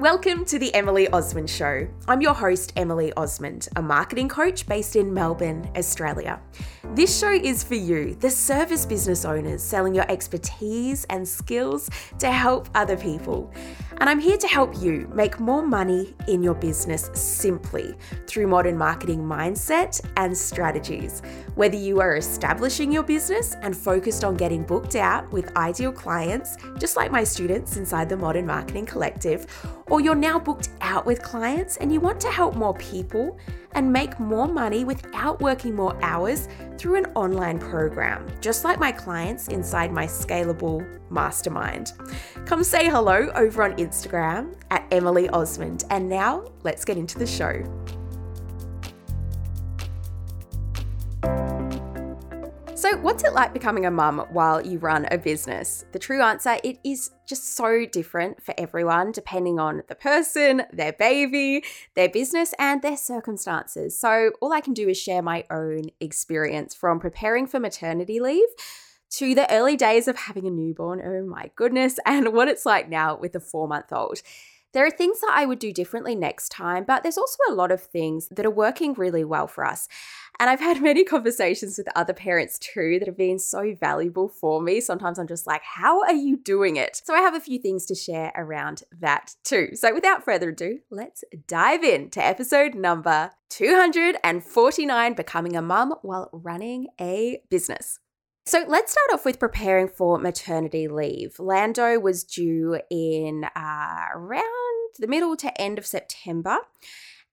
Welcome to the Emily Osmond Show. I'm your host, Emily Osmond, a marketing coach based in Melbourne, Australia. This show is for you, the service business owners selling your expertise and skills to help other people. And I'm here to help you make more money in your business simply through modern marketing mindset and strategies. Whether you are establishing your business and focused on getting booked out with ideal clients, just like my students inside the Modern Marketing Collective, or you're now booked out with clients and you want to help more people and make more money without working more hours through an online program, just like my clients inside my scalable mastermind. Come say hello over on Instagram at Emily Osmond. And now let's get into the show. So, what's it like becoming a mum while you run a business? The true answer it is just so different for everyone, depending on the person, their baby, their business, and their circumstances. So, all I can do is share my own experience from preparing for maternity leave to the early days of having a newborn. Oh my goodness, and what it's like now with a four month old. There are things that I would do differently next time, but there's also a lot of things that are working really well for us. And I've had many conversations with other parents too that have been so valuable for me. Sometimes I'm just like, how are you doing it? So I have a few things to share around that too. So without further ado, let's dive in to episode number 249 Becoming a Mum While Running a Business. So let's start off with preparing for maternity leave. Lando was due in uh, around the middle to end of September.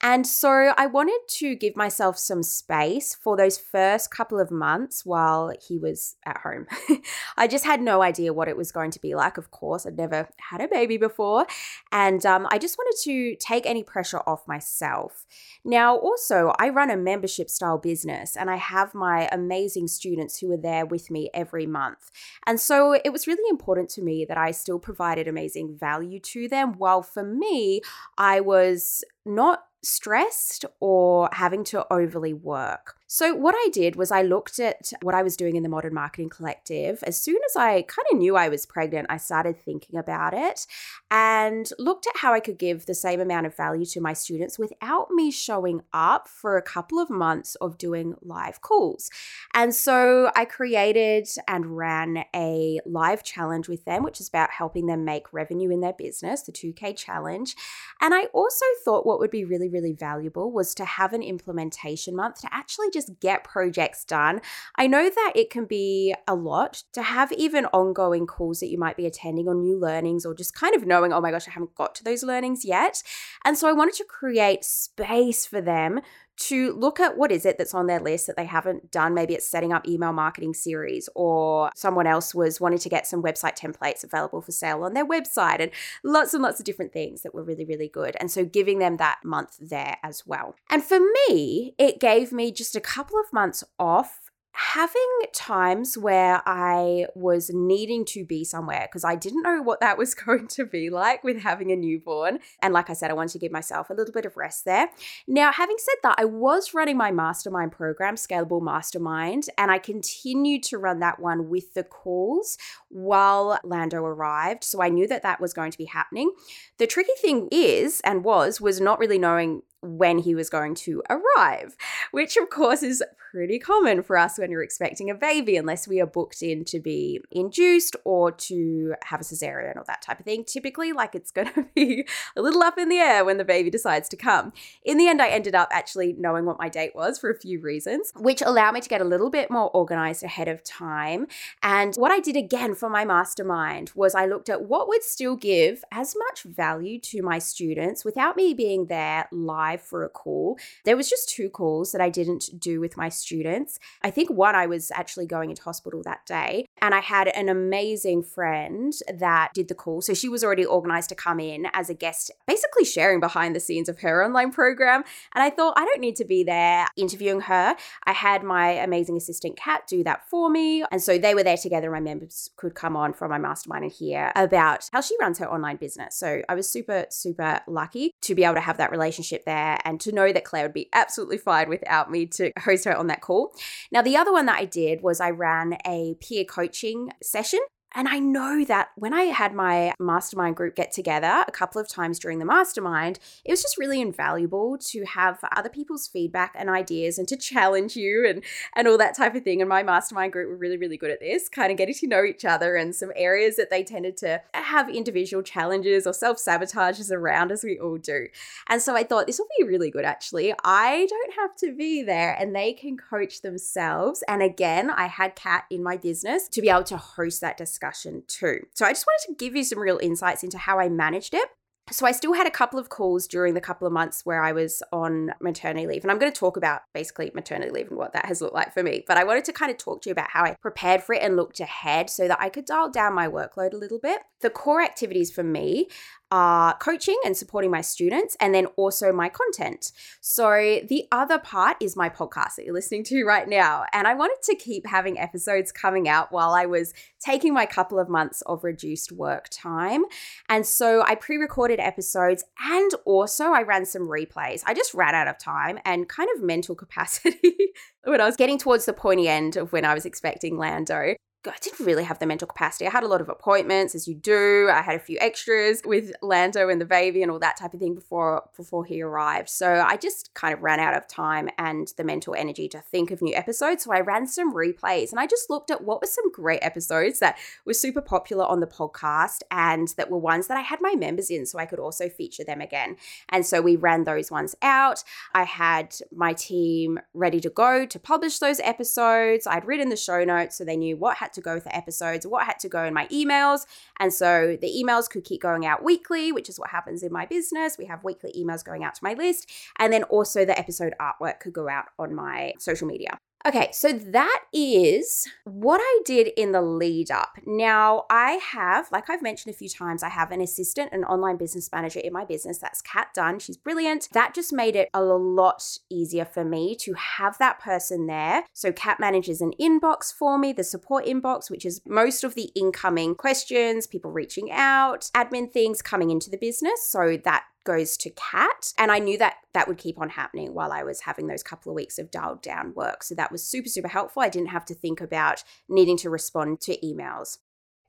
And so I wanted to give myself some space for those first couple of months while he was at home. I just had no idea what it was going to be like. Of course, I'd never had a baby before. And um, I just wanted to take any pressure off myself. Now, also, I run a membership style business and I have my amazing students who are there with me every month. And so it was really important to me that I still provided amazing value to them, while for me, I was not stressed or having to overly work. So, what I did was I looked at what I was doing in the Modern Marketing Collective. As soon as I kind of knew I was pregnant, I started thinking about it and looked at how I could give the same amount of value to my students without me showing up for a couple of months of doing live calls. And so I created and ran a live challenge with them, which is about helping them make revenue in their business, the 2K challenge. And I also thought what would be really, really valuable was to have an implementation month to actually just get projects done. I know that it can be a lot to have even ongoing calls that you might be attending on new learnings or just kind of knowing, oh my gosh, I haven't got to those learnings yet. And so I wanted to create space for them to look at what is it that's on their list that they haven't done. Maybe it's setting up email marketing series, or someone else was wanting to get some website templates available for sale on their website, and lots and lots of different things that were really, really good. And so giving them that month there as well. And for me, it gave me just a couple of months off having times where I was needing to be somewhere because I didn't know what that was going to be like with having a newborn. And like I said, I wanted to give myself a little bit of rest there. Now, having said that, I was running my mastermind program, Scalable Mastermind, and I continued to run that one with the calls while Lando arrived. So I knew that that was going to be happening. The tricky thing is, and was, was not really knowing when he was going to arrive, which of course is pretty common for us when we're expecting a baby, unless we are booked in to be induced or to have a cesarean or that type of thing. Typically, like it's going to be a little up in the air when the baby decides to come. In the end, I ended up actually knowing what my date was for a few reasons, which allowed me to get a little bit more organized ahead of time. And what I did again for my mastermind was I looked at what would still give as much value to my students without me being there live live for a call. There was just two calls that I didn't do with my students. I think one I was actually going into hospital that day and I had an amazing friend that did the call. So she was already organized to come in as a guest, basically sharing behind the scenes of her online program. And I thought I don't need to be there interviewing her. I had my amazing assistant Kat do that for me. And so they were there together. My members could come on from my mastermind and hear about how she runs her online business. So I was super, super lucky to be able to have that relationship there there and to know that Claire would be absolutely fine without me to host her on that call. Now, the other one that I did was I ran a peer coaching session And I know that when I had my mastermind group get together a couple of times during the mastermind, it was just really invaluable to have other people's feedback and ideas and to challenge you and and all that type of thing. And my mastermind group were really, really good at this, kind of getting to know each other and some areas that they tended to have individual challenges or self-sabotages around as we all do. And so I thought this will be really good actually. I don't have to be there and they can coach themselves. And again, I had Kat in my business to be able to host that discussion too. So I just wanted to give you some real insights into how I managed it so I still had a couple of calls during the couple of months where I was on maternity leave. And I'm going to talk about basically maternity leave and what that has looked like for me. But I wanted to kind of talk to you about how I prepared for it and looked ahead so that I could dial down my workload a little bit. The core activities for me are coaching and supporting my students, and then also my content. So, the other part is my podcast that you're listening to right now. And I wanted to keep having episodes coming out while I was taking my couple of months of reduced work time. And so, I pre recorded episodes and also I ran some replays. I just ran out of time and kind of mental capacity when I was getting towards the pointy end of when I was expecting Lando. I didn't really have the mental capacity. I had a lot of appointments, as you do. I had a few extras with Lando and the baby and all that type of thing before before he arrived. So I just kind of ran out of time and the mental energy to think of new episodes. So I ran some replays and I just looked at what were some great episodes that were super popular on the podcast and that were ones that I had my members in, so I could also feature them again. And so we ran those ones out. I had my team ready to go to publish those episodes. I'd written the show notes so they knew what had to go with the episodes, what had to go in my emails. And so the emails could keep going out weekly, which is what happens in my business. We have weekly emails going out to my list. And then also the episode artwork could go out on my social media. Okay, so that is what I did in the lead up. Now, I have, like I've mentioned a few times, I have an assistant, an online business manager in my business. That's Kat Dunn. She's brilliant. That just made it a lot easier for me to have that person there. So, Kat manages an inbox for me, the support inbox, which is most of the incoming questions, people reaching out, admin things coming into the business. So, that goes to Kat. And I knew that that would keep on happening while I was having those couple of weeks of dialed down work. So that was super, super helpful. I didn't have to think about needing to respond to emails.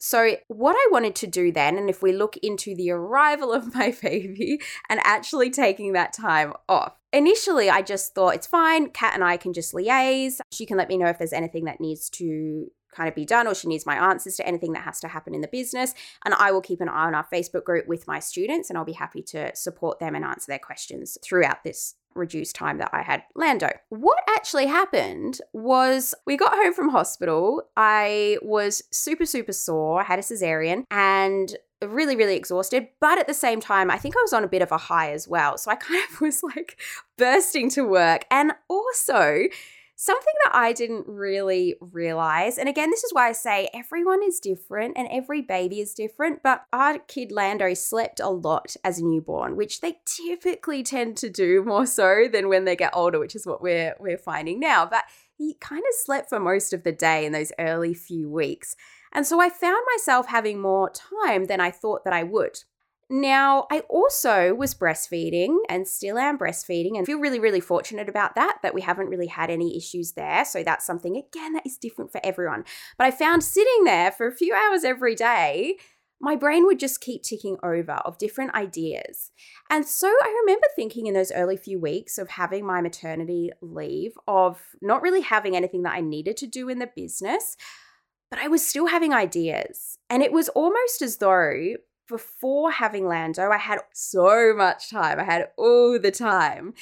So, what I wanted to do then, and if we look into the arrival of my baby and actually taking that time off, initially I just thought it's fine. Kat and I can just liaise. She can let me know if there's anything that needs to kind of be done or she needs my answers to anything that has to happen in the business. And I will keep an eye on our Facebook group with my students and I'll be happy to support them and answer their questions throughout this reduced time that I had Lando. What actually happened was we got home from hospital. I was super, super sore. I had a cesarean and really, really exhausted. But at the same time, I think I was on a bit of a high as well. So I kind of was like bursting to work. And also, Something that I didn't really realize, and again, this is why I say everyone is different and every baby is different, but our kid Lando slept a lot as a newborn, which they typically tend to do more so than when they get older, which is what we're we're finding now. But he kind of slept for most of the day in those early few weeks. And so I found myself having more time than I thought that I would. Now, I also was breastfeeding and still am breastfeeding and feel really, really fortunate about that, that we haven't really had any issues there. So that's something, again, that is different for everyone. But I found sitting there for a few hours every day, my brain would just keep ticking over of different ideas. And so I remember thinking in those early few weeks of having my maternity leave, of not really having anything that I needed to do in the business but I was still having ideas. And it was almost as though before having Lando, I had so much time. I had all the time.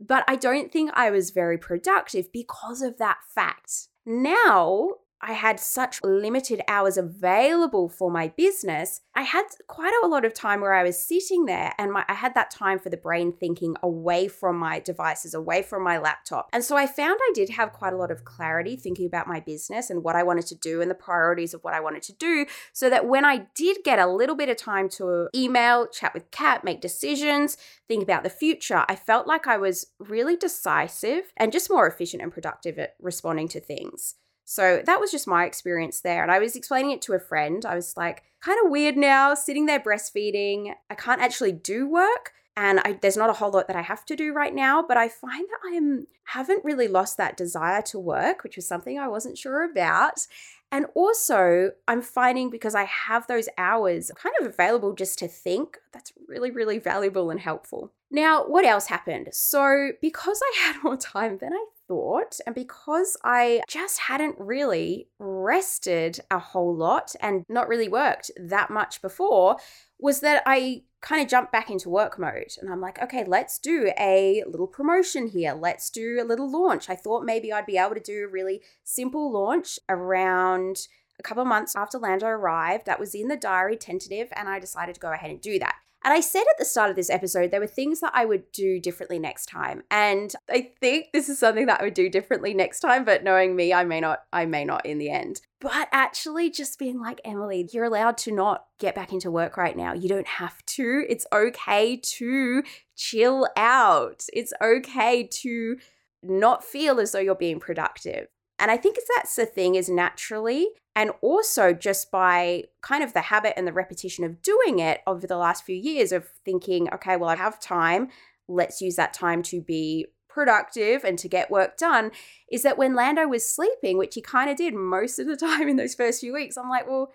But I don't think I was very productive because of that fact. Now, I had such limited hours available for my business, I had quite a lot of time where I was sitting there and my, I had that time for the brain thinking away from my devices, away from my laptop. And so I found I did have quite a lot of clarity thinking about my business and what I wanted to do and the priorities of what I wanted to do. So that when I did get a little bit of time to email, chat with Kat, make decisions, think about the future, I felt like I was really decisive and just more efficient and productive at responding to things. So that was just my experience there. And I was explaining it to a friend. I was like, kind of weird now, sitting there breastfeeding. I can't actually do work. and I, there's not a whole lot that I have to do right now, but I find that I am haven't really lost that desire to work, which was something I wasn't sure about. And also, I'm finding because I have those hours kind of available just to think, that's really, really valuable and helpful. Now, what else happened? So, because I had more time than I thought, and because I just hadn't really rested a whole lot and not really worked that much before, was that I kind of jumped back into work mode. And I'm like, okay, let's do a little promotion here. Let's do a little launch. I thought maybe I'd be able to do a really simple launch around a couple months after Lando arrived. That was in the diary, tentative, and I decided to go ahead and do that. And I said at the start of this episode, there were things that I would do differently next time. And I think this is something that I would do differently next time, but knowing me, I may not, I may not in the end. But actually, just being like, Emily, you're allowed to not get back into work right now. You don't have to. It's okay to chill out. It's okay to not feel as though you're being productive. And I think that's the thing is naturally and also just by kind of the habit and the repetition of doing it over the last few years of thinking, okay, well, I have time. Let's use that time to be productive and to get work done. Is that when Lando was sleeping, which he kind of did most of the time in those first few weeks, I'm like, well,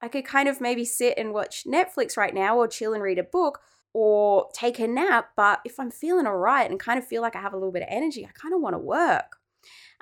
I could kind of maybe sit and watch Netflix right now or chill and read a book or take a nap. But if I'm feeling all right and kind of feel like I have a little bit of energy, I kind of want to work.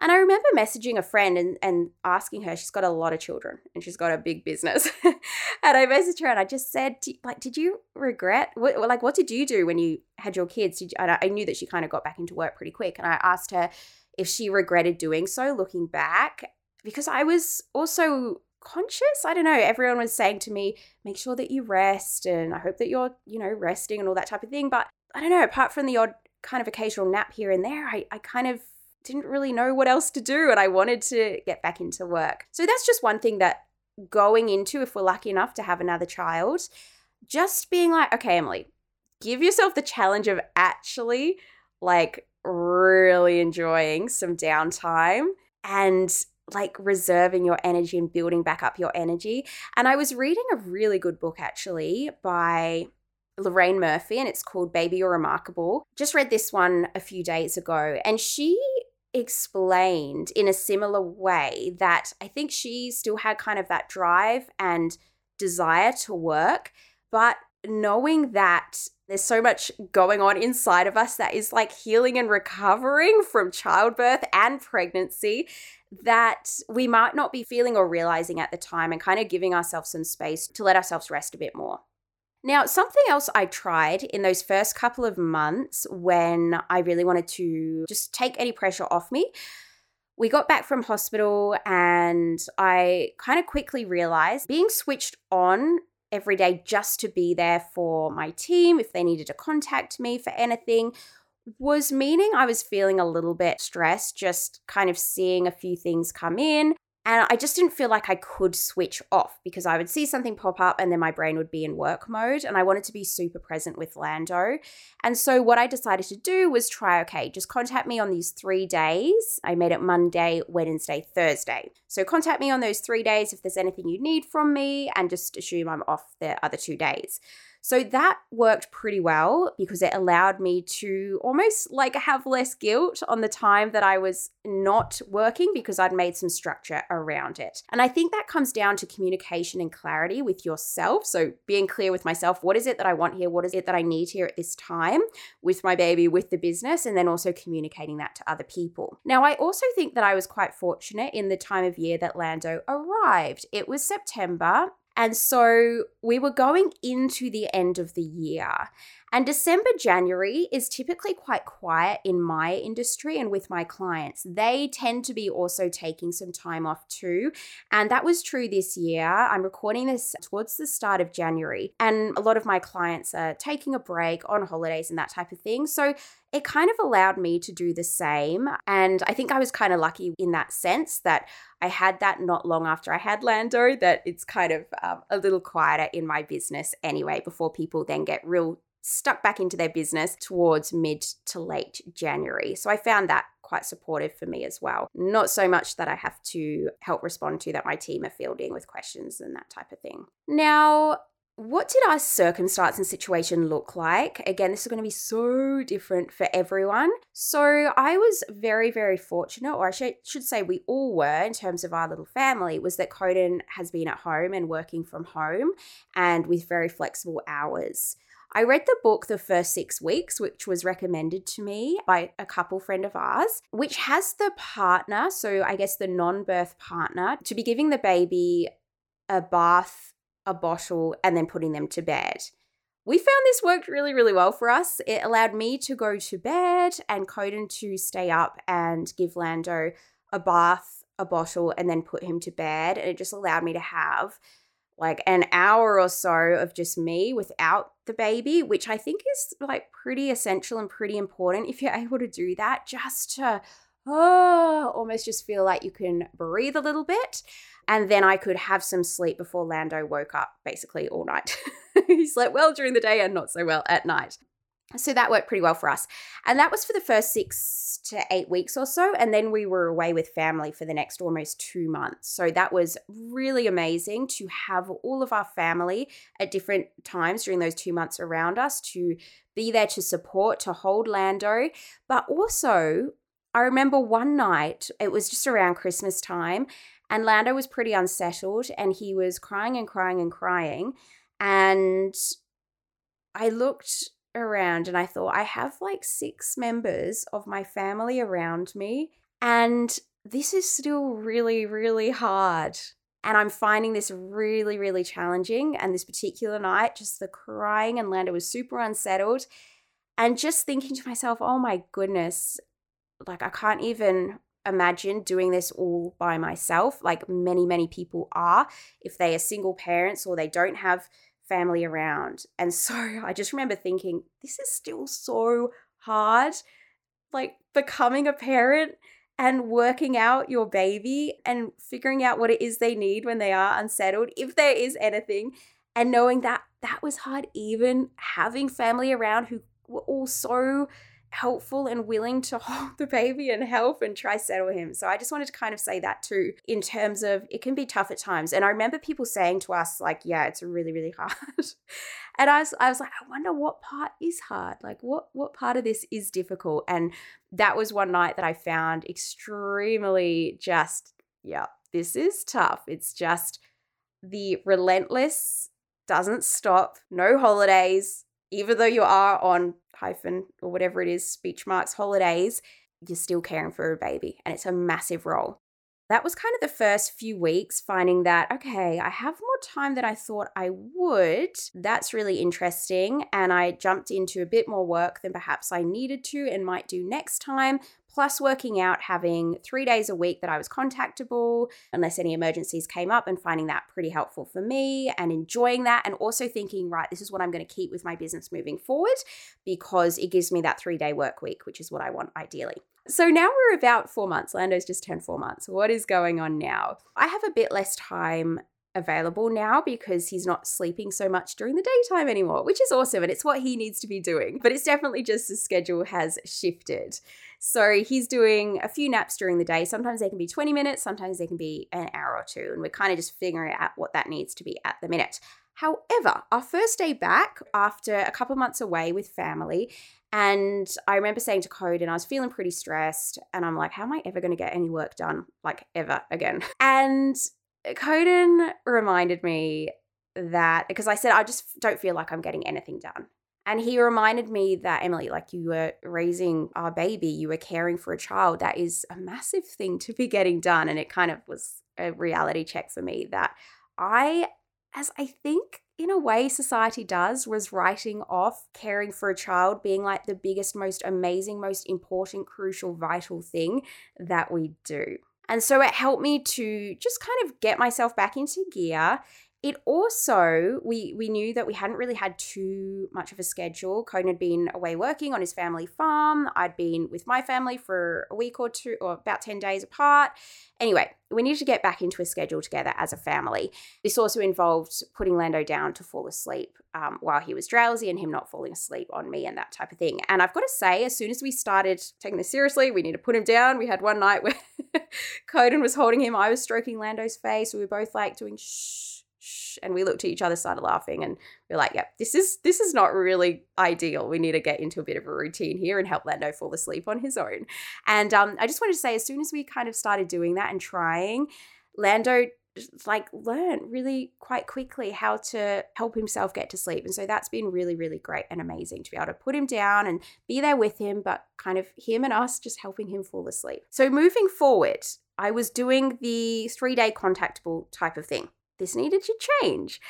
And I remember messaging a friend and, and asking her, she's got a lot of children and she's got a big business. and I messaged her and I just said, like, did you regret, what, like, what did you do when you had your kids? Did you, I knew that she kind of got back into work pretty quick. And I asked her if she regretted doing so looking back, because I was also conscious. I don't know. Everyone was saying to me, make sure that you rest and I hope that you're, you know, resting and all that type of thing. But I don't know, apart from the odd kind of occasional nap here and there, I, I kind of didn't really know what else to do and I wanted to get back into work. So that's just one thing that going into, if we're lucky enough to have another child, just being like, okay, Emily, give yourself the challenge of actually like really enjoying some downtime and like reserving your energy and building back up your energy. And I was reading a really good book actually by Lorraine Murphy, and it's called Baby You're Remarkable. Just read this one a few days ago, and she explained in a similar way that I think she still had kind of that drive and desire to work, but knowing that there's so much going on inside of us that is like healing and recovering from childbirth and pregnancy that we might not be feeling or realizing at the time and kind of giving ourselves some space to let ourselves rest a bit more. Now, something else I tried in those first couple of months when I really wanted to just take any pressure off me. We got back from hospital, and I kind of quickly realized being switched on every day just to be there for my team if they needed to contact me for anything was meaning I was feeling a little bit stressed, just kind of seeing a few things come in and I just didn't feel like I could switch off because I would see something pop up and then my brain would be in work mode. And I wanted to be super present with Lando. And so what I decided to do was try, okay, just contact me on these three days. I made it Monday, Wednesday, Thursday. So contact me on those three days if there's anything you need from me and just assume I'm off the other two days. So that worked pretty well because it allowed me to almost like have less guilt on the time that I was not working because I'd made some structure around it. And I think that comes down to communication and clarity with yourself. So being clear with myself, what is it that I want here? What is it that I need here at this time with my baby, with the business, and then also communicating that to other people. Now, I also think that I was quite fortunate in the time of year that Lando arrived. It was September and so we were going into the end of the year. And December, January is typically quite quiet in my industry and with my clients. They tend to be also taking some time off too. And that was true this year. I'm recording this towards the start of January. And a lot of my clients are taking a break on holidays and that type of thing. So it kind of allowed me to do the same. And I think I was kind of lucky in that sense that I had that not long after I had Lando, that it's kind of um, a little quieter in my business anyway, before people then get real stuck back into their business towards mid to late January. So I found that quite supportive for me as well. Not so much that I have to help respond to that my team are fielding with questions and that type of thing. Now, what did our circumstance and situation look like? Again, this is going to be so different for everyone. So, I was very, very fortunate, or I should, say, we all were in terms of our little family, was that Coden has been at home and working from home and with very flexible hours. I read the book The First Six Weeks, which was recommended to me by a couple friend of ours, which has the partner, so I guess the non birth partner, to be giving the baby a bath, a bottle, and then putting them to bed. We found this worked really, really well for us. It allowed me to go to bed and Coden to stay up and give Lando a bath, a bottle, and then put him to bed. And it just allowed me to have like an hour or so of just me without the baby, which I think is like pretty essential and pretty important if you're able to do that, just to oh, almost just feel like you can breathe a little bit. And then I could have some sleep before Lando woke up basically all night. he slept well during the day and not so well at night. So that worked pretty well for us. And that was for the first six to eight weeks or so. And then we were away with family for the next almost two months. So that was really amazing to have all of our family at different times during those two months around us to be there to support, to hold Lando. But also, I remember one night, it was just around Christmas time, and Lando was pretty unsettled and he was crying and crying and crying. And I looked around and I thought, I have like six members of my family around me, and this is still really, really hard. And I'm finding this really, really challenging. And this particular night, just the crying, and Lando was super unsettled. And just thinking to myself, oh my goodness, like I can't even imagine doing this all by myself, like many, many people are, if they are single parents or they don't have family around. And so I just remember thinking, this is still so hard. Like becoming a parent and working out your baby and figuring out what it is they need when they are unsettled, if there is anything, and knowing that that was hard, even having family around who were all so helpful and willing to hold the baby and help and try settle him. So I just wanted to kind of say that too in terms of it can be tough at times. And I remember people saying to us like, yeah, it's really really hard. and I was I was like, I wonder what part is hard? Like what what part of this is difficult? And that was one night that I found extremely just yeah, this is tough. It's just the relentless doesn't stop, no holidays, even though you are on hyphen or whatever it is, speech marks, holidays, you're still caring for a baby. And it's a massive role. That was kind of the first few weeks, finding that, okay, I have more time than I thought I would. That's really interesting. And I jumped into a bit more work than perhaps I needed to and might do next time plus working out having three days a week that I was contactable unless any emergencies came up and finding that pretty helpful for me and enjoying that. And also thinking, right, this is what I'm going to keep with my business moving forward because it gives me that three day work week, which is what I want ideally. So now we're about four months. Lando's just turned four months. What is going on now? I have a bit less time available now because he's not sleeping so much during the daytime anymore, which is awesome. And it's what he needs to be doing. But it's definitely just the schedule has shifted. So he's doing a few naps during the day. Sometimes they can be 20 minutes, sometimes they can be an hour or two. And we're kind of just figuring out what that needs to be at the minute. However, our first day back after a couple months away with family, and I remember saying to Code, and I was feeling pretty stressed, and I'm like, how am I ever going to get any work done, like ever again? And Coden reminded me that because I said I just don't feel like I'm getting anything done. And he reminded me that Emily, like you were raising our baby, you were caring for a child. That is a massive thing to be getting done. And it kind of was a reality check for me that I, as I think in a way society does, was writing off caring for a child being like the biggest, most amazing, most important, crucial, vital thing that we do. And so it helped me to just kind of get myself back into gear. It also, we we knew that we hadn't really had too much of a schedule. Coden had been away working on his family farm. I'd been with my family for a week or two, or about 10 days apart. Anyway, we needed to get back into a schedule together as a family. This also involved putting Lando down to fall asleep um, while he was drowsy and him not falling asleep on me and that type of thing. And I've got to say, as soon as we started taking this seriously, we need to put him down. We had one night where Coden was holding him, I was stroking Lando's face. We were both like doing shh, and we looked at each other, started laughing, and we are like, yep, this is this is not really ideal. We need to get into a bit of a routine here and help Lando fall asleep on his own. And um, I just wanted to say, as soon as we kind of started doing that and trying, Lando like learn really quite quickly how to help himself get to sleep. And so that's been really, really great and amazing to be able to put him down and be there with him, but kind of him and us just helping him fall asleep. So moving forward, I was doing the three day contactable type of thing. This needed to change.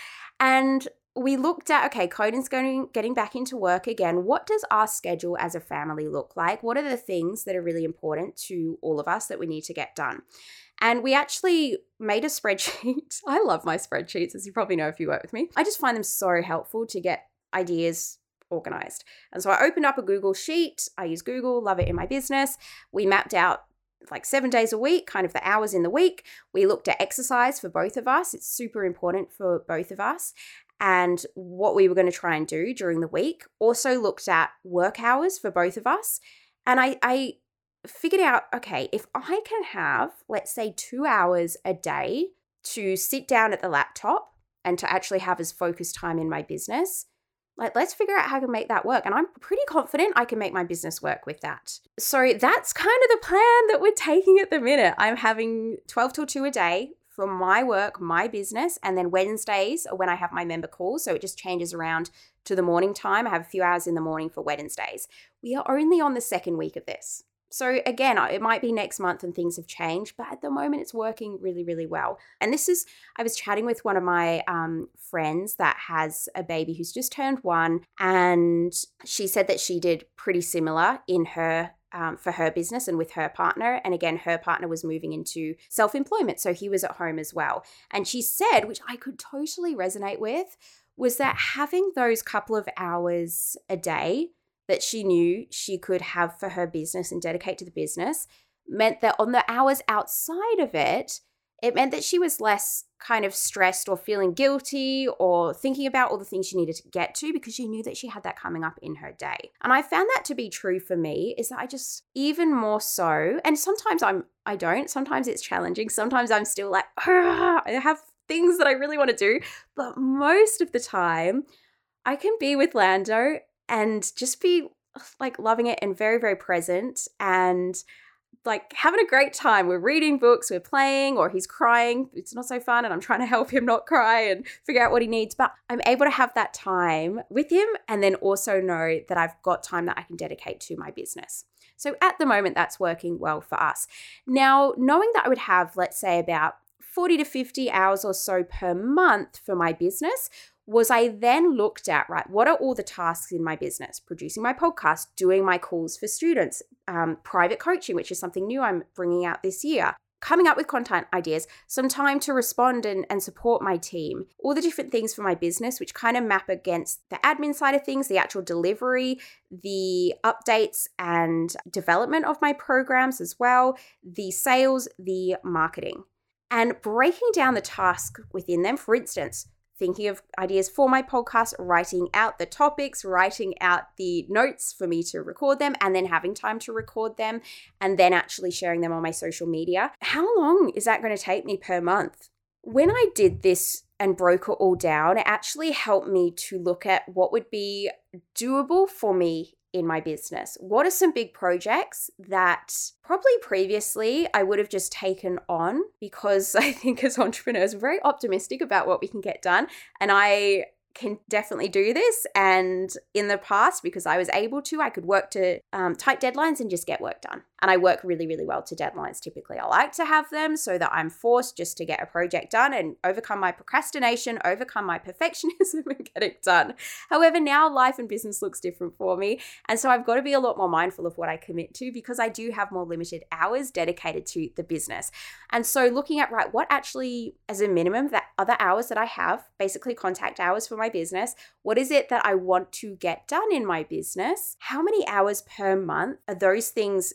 And we looked at okay, Coden's going getting back into work again. What does our schedule as a family look like? What are the things that are really important to all of us that we need to get done? And we actually made a spreadsheet. I love my spreadsheets, as you probably know if you work with me. I just find them so helpful to get ideas organized. And so I opened up a Google Sheet. I use Google, love it in my business. We mapped out like seven days a week, kind of the hours in the week. We looked at exercise for both of us. It's super important for both of us and what we were going to try and do during the week. Also looked at work hours for both of us. And I, I figured out okay, if I can have, let's say, two hours a day to sit down at the laptop and to actually have as focused time in my business, like let's figure out how to make that work and i'm pretty confident i can make my business work with that so that's kind of the plan that we're taking at the minute i'm having 12 till 2 a day for my work, my business. And then Wednesdays when I have my member calls. So it just changes around to the morning time. I have a few hours in the morning for Wednesdays. We are only on the second week of this. So again, it might be next month and things have changed, but at the moment it's working really, really well. And this is, I was chatting with one of my um, friends that has a baby who's just turned one, and she said that she did pretty similar in her um, for her business and with her partner. And again, her partner was moving into self employment. So he was at home as well. And she said, which I could totally resonate with, was that having those couple of hours a day that she knew she could have for her business and dedicate to the business meant that on the hours outside of it, it meant that she was less kind of stressed or feeling guilty or thinking about all the things she needed to get to because she knew that she had that coming up in her day. And I found that to be true for me is that I just even more so and sometimes I'm I don't, sometimes it's challenging. Sometimes I'm still like I have things that I really want to do, but most of the time I can be with Lando and just be like loving it and very very present and like having a great time. We're reading books, we're playing, or he's crying. It's not so fun, and I'm trying to help him not cry and figure out what he needs. But I'm able to have that time with him and then also know that I've got time that I can dedicate to my business. So at the moment, that's working well for us. Now, knowing that I would have, let's say, about 40 to 50 hours or so per month for my business was I then looked at, right, what are all the tasks in my business? Producing my podcast, doing my calls for students, um, private coaching, which is something new I'm bringing out this year, coming up with content ideas, some time to respond and, and support my team, all the different things for my business, which kind of map against the admin side of things, the actual delivery, the updates and development of my programs as well, the sales, the marketing. And breaking down the task within them, for instance, thinking of ideas for my podcast, writing out the topics, writing out the notes for me to record them, and then having time to record them, and then actually sharing them on my social media. How long is that going to take me per month? When I did this and broke it all down, it actually helped me to look at what would be doable for me in my business? What are some big projects that probably previously I would have just taken on because I think as entrepreneurs, we're very optimistic about what we can get done. And I can definitely do this. And in the past, because I was able to, I could work to um, tight deadlines and just get work done. And I work really, really well to deadlines typically. I like to have them so that I'm forced just to get a project done and overcome my procrastination, overcome my perfectionism, and get it done. However, now life and business looks different for me. And so I've got to be a lot more mindful of what I commit to because I do have more limited hours dedicated to the business. And so looking at, right, what actually, as a minimum, that other hours that I have, basically contact hours for my business, what is it that I want to get done in my business? How many hours per month are those things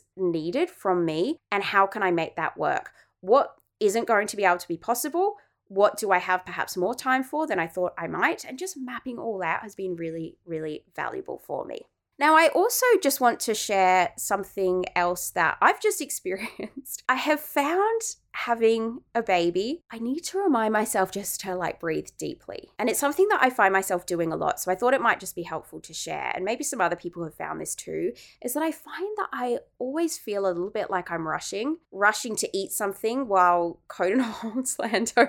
from me? And how can I make that work? What isn't going to be able to be possible? What do I have perhaps more time for than I thought I might? And just mapping all out has been really, really valuable for me. Now, I also just want to share something else that I've just experienced. I have found having a baby, I need to remind myself just to like breathe deeply. And it's something that I find myself doing a lot. So I thought it might just be helpful to share. And maybe some other people have found this too is that I find that I always feel a little bit like I'm rushing, rushing to eat something while Coden holds Lando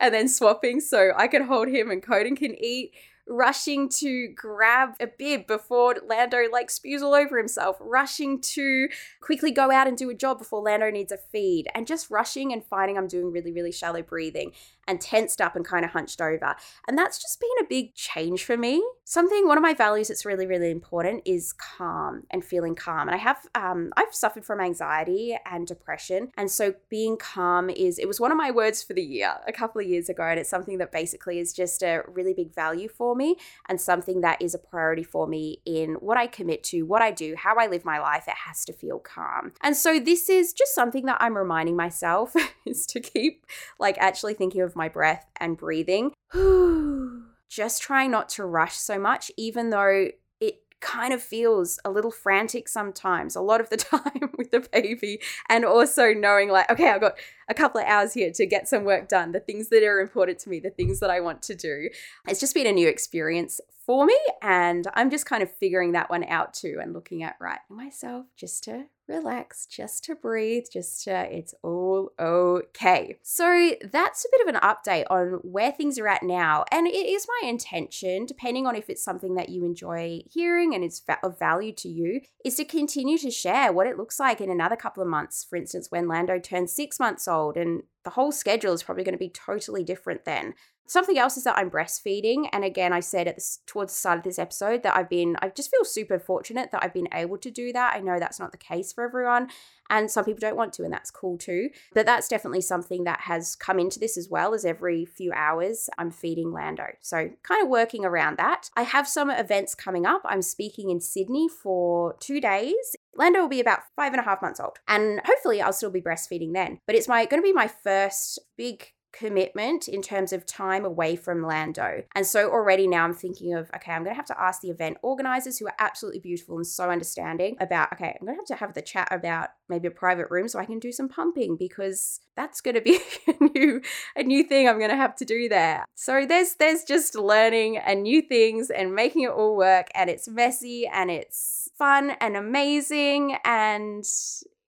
and then swapping so I can hold him and Coden can eat rushing to grab a bib before Lando like spews all over himself, rushing to quickly go out and do a job before Lando needs a feed, and just rushing and finding I'm doing really, really shallow breathing and tensed up and kind of hunched over. And that's just been a big change for me. Something, one of my values that's really, really important is calm and feeling calm. And I have, um, I've suffered from anxiety and depression. And so being calm is, it was one of my words for the year a couple of years ago. And it's something that basically is just a really big value for me and something that is a priority for me in what I commit to, what I do, how I live my life. It has to feel calm. And so this is just something that I'm reminding myself is to keep like actually thinking of my breath and breathing. Just trying not to rush so much, even though kind of feels a little frantic sometimes, a lot of the time with the baby, and also knowing, like, okay, I've got a couple of hours here to get some work done, the things that are important to me, the things that I want to do. It's just been a new experience for me, and I'm just kind of figuring that one out too and looking at right myself just to relax, just to breathe, just to, it's all okay. So that's a bit of an update on where things are at now. And it is my intention, depending on if it's something that you enjoy hearing and is of value to you, is to continue to share what it looks like in another couple of months. For instance, when Lando turns six months old and the whole schedule is probably going to be totally different then. Something else is that I'm breastfeeding, and again, I said at towards the start of this episode that I've been, I just feel super fortunate that I've been able to do that. I know that's not the case for everyone, and some people don't want to, and that's cool too. But that's definitely something that has come into this as well as every few hours I'm feeding Lando. So kind of working around that. I have some events coming up. I'm speaking in Sydney for two days Lando will be about five and a half months old, and hopefully I'll still be breastfeeding then. But it's my going to be my first big commitment in terms of time away from Lando. And so already now I'm thinking of, okay, I'm going to have to ask the event organizers who are absolutely beautiful and so understanding about, okay, I'm going to have to have the chat about maybe a private room so I can do some pumping because that's going to be a new a new thing I'm going to have to do there. So there's there's just learning and new things and making it all work and it's messy and it's fun and amazing and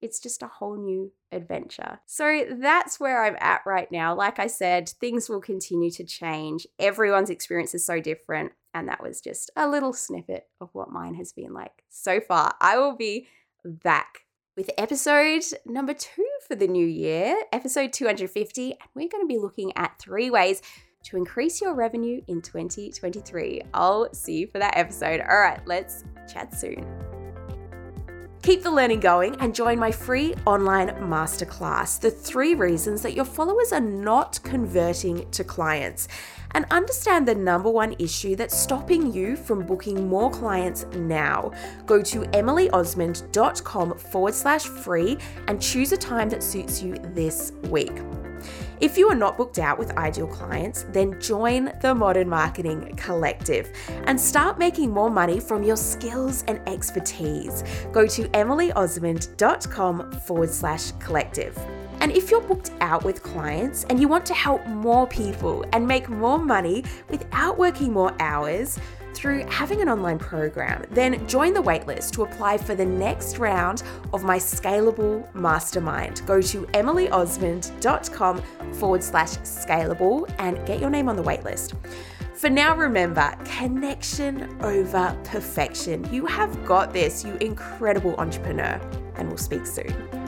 it's just a whole new adventure. So that's where I'm at right now. Like I said, things will continue to change. Everyone's experience is so different. And that was just a little snippet of what mine has been like so far. I will be back with episode number two for the new year, episode 250. And we're going to be looking at three ways to increase your revenue in 2023. I'll see you for that episode. All right, let's chat soon. Keep the learning going and join my free online masterclass The Three Reasons That Your Followers Are Not Converting to Clients. And understand the number one issue that's stopping you from booking more clients now. Go to emilyosmond.com forward slash free and choose a time that suits you this week. If you are not booked out with ideal clients, then join the Modern Marketing Collective and start making more money from your skills and expertise. Go to emilyosmond.com forward slash collective. And if you're booked out with clients and you want to help more people and make more money without working more hours, through having an online program, then join the waitlist to apply for the next round of my scalable mastermind. Go to emilyosmond.com forward slash scalable and get your name on the waitlist. For now, remember connection over perfection. You have got this, you incredible entrepreneur, and we'll speak soon.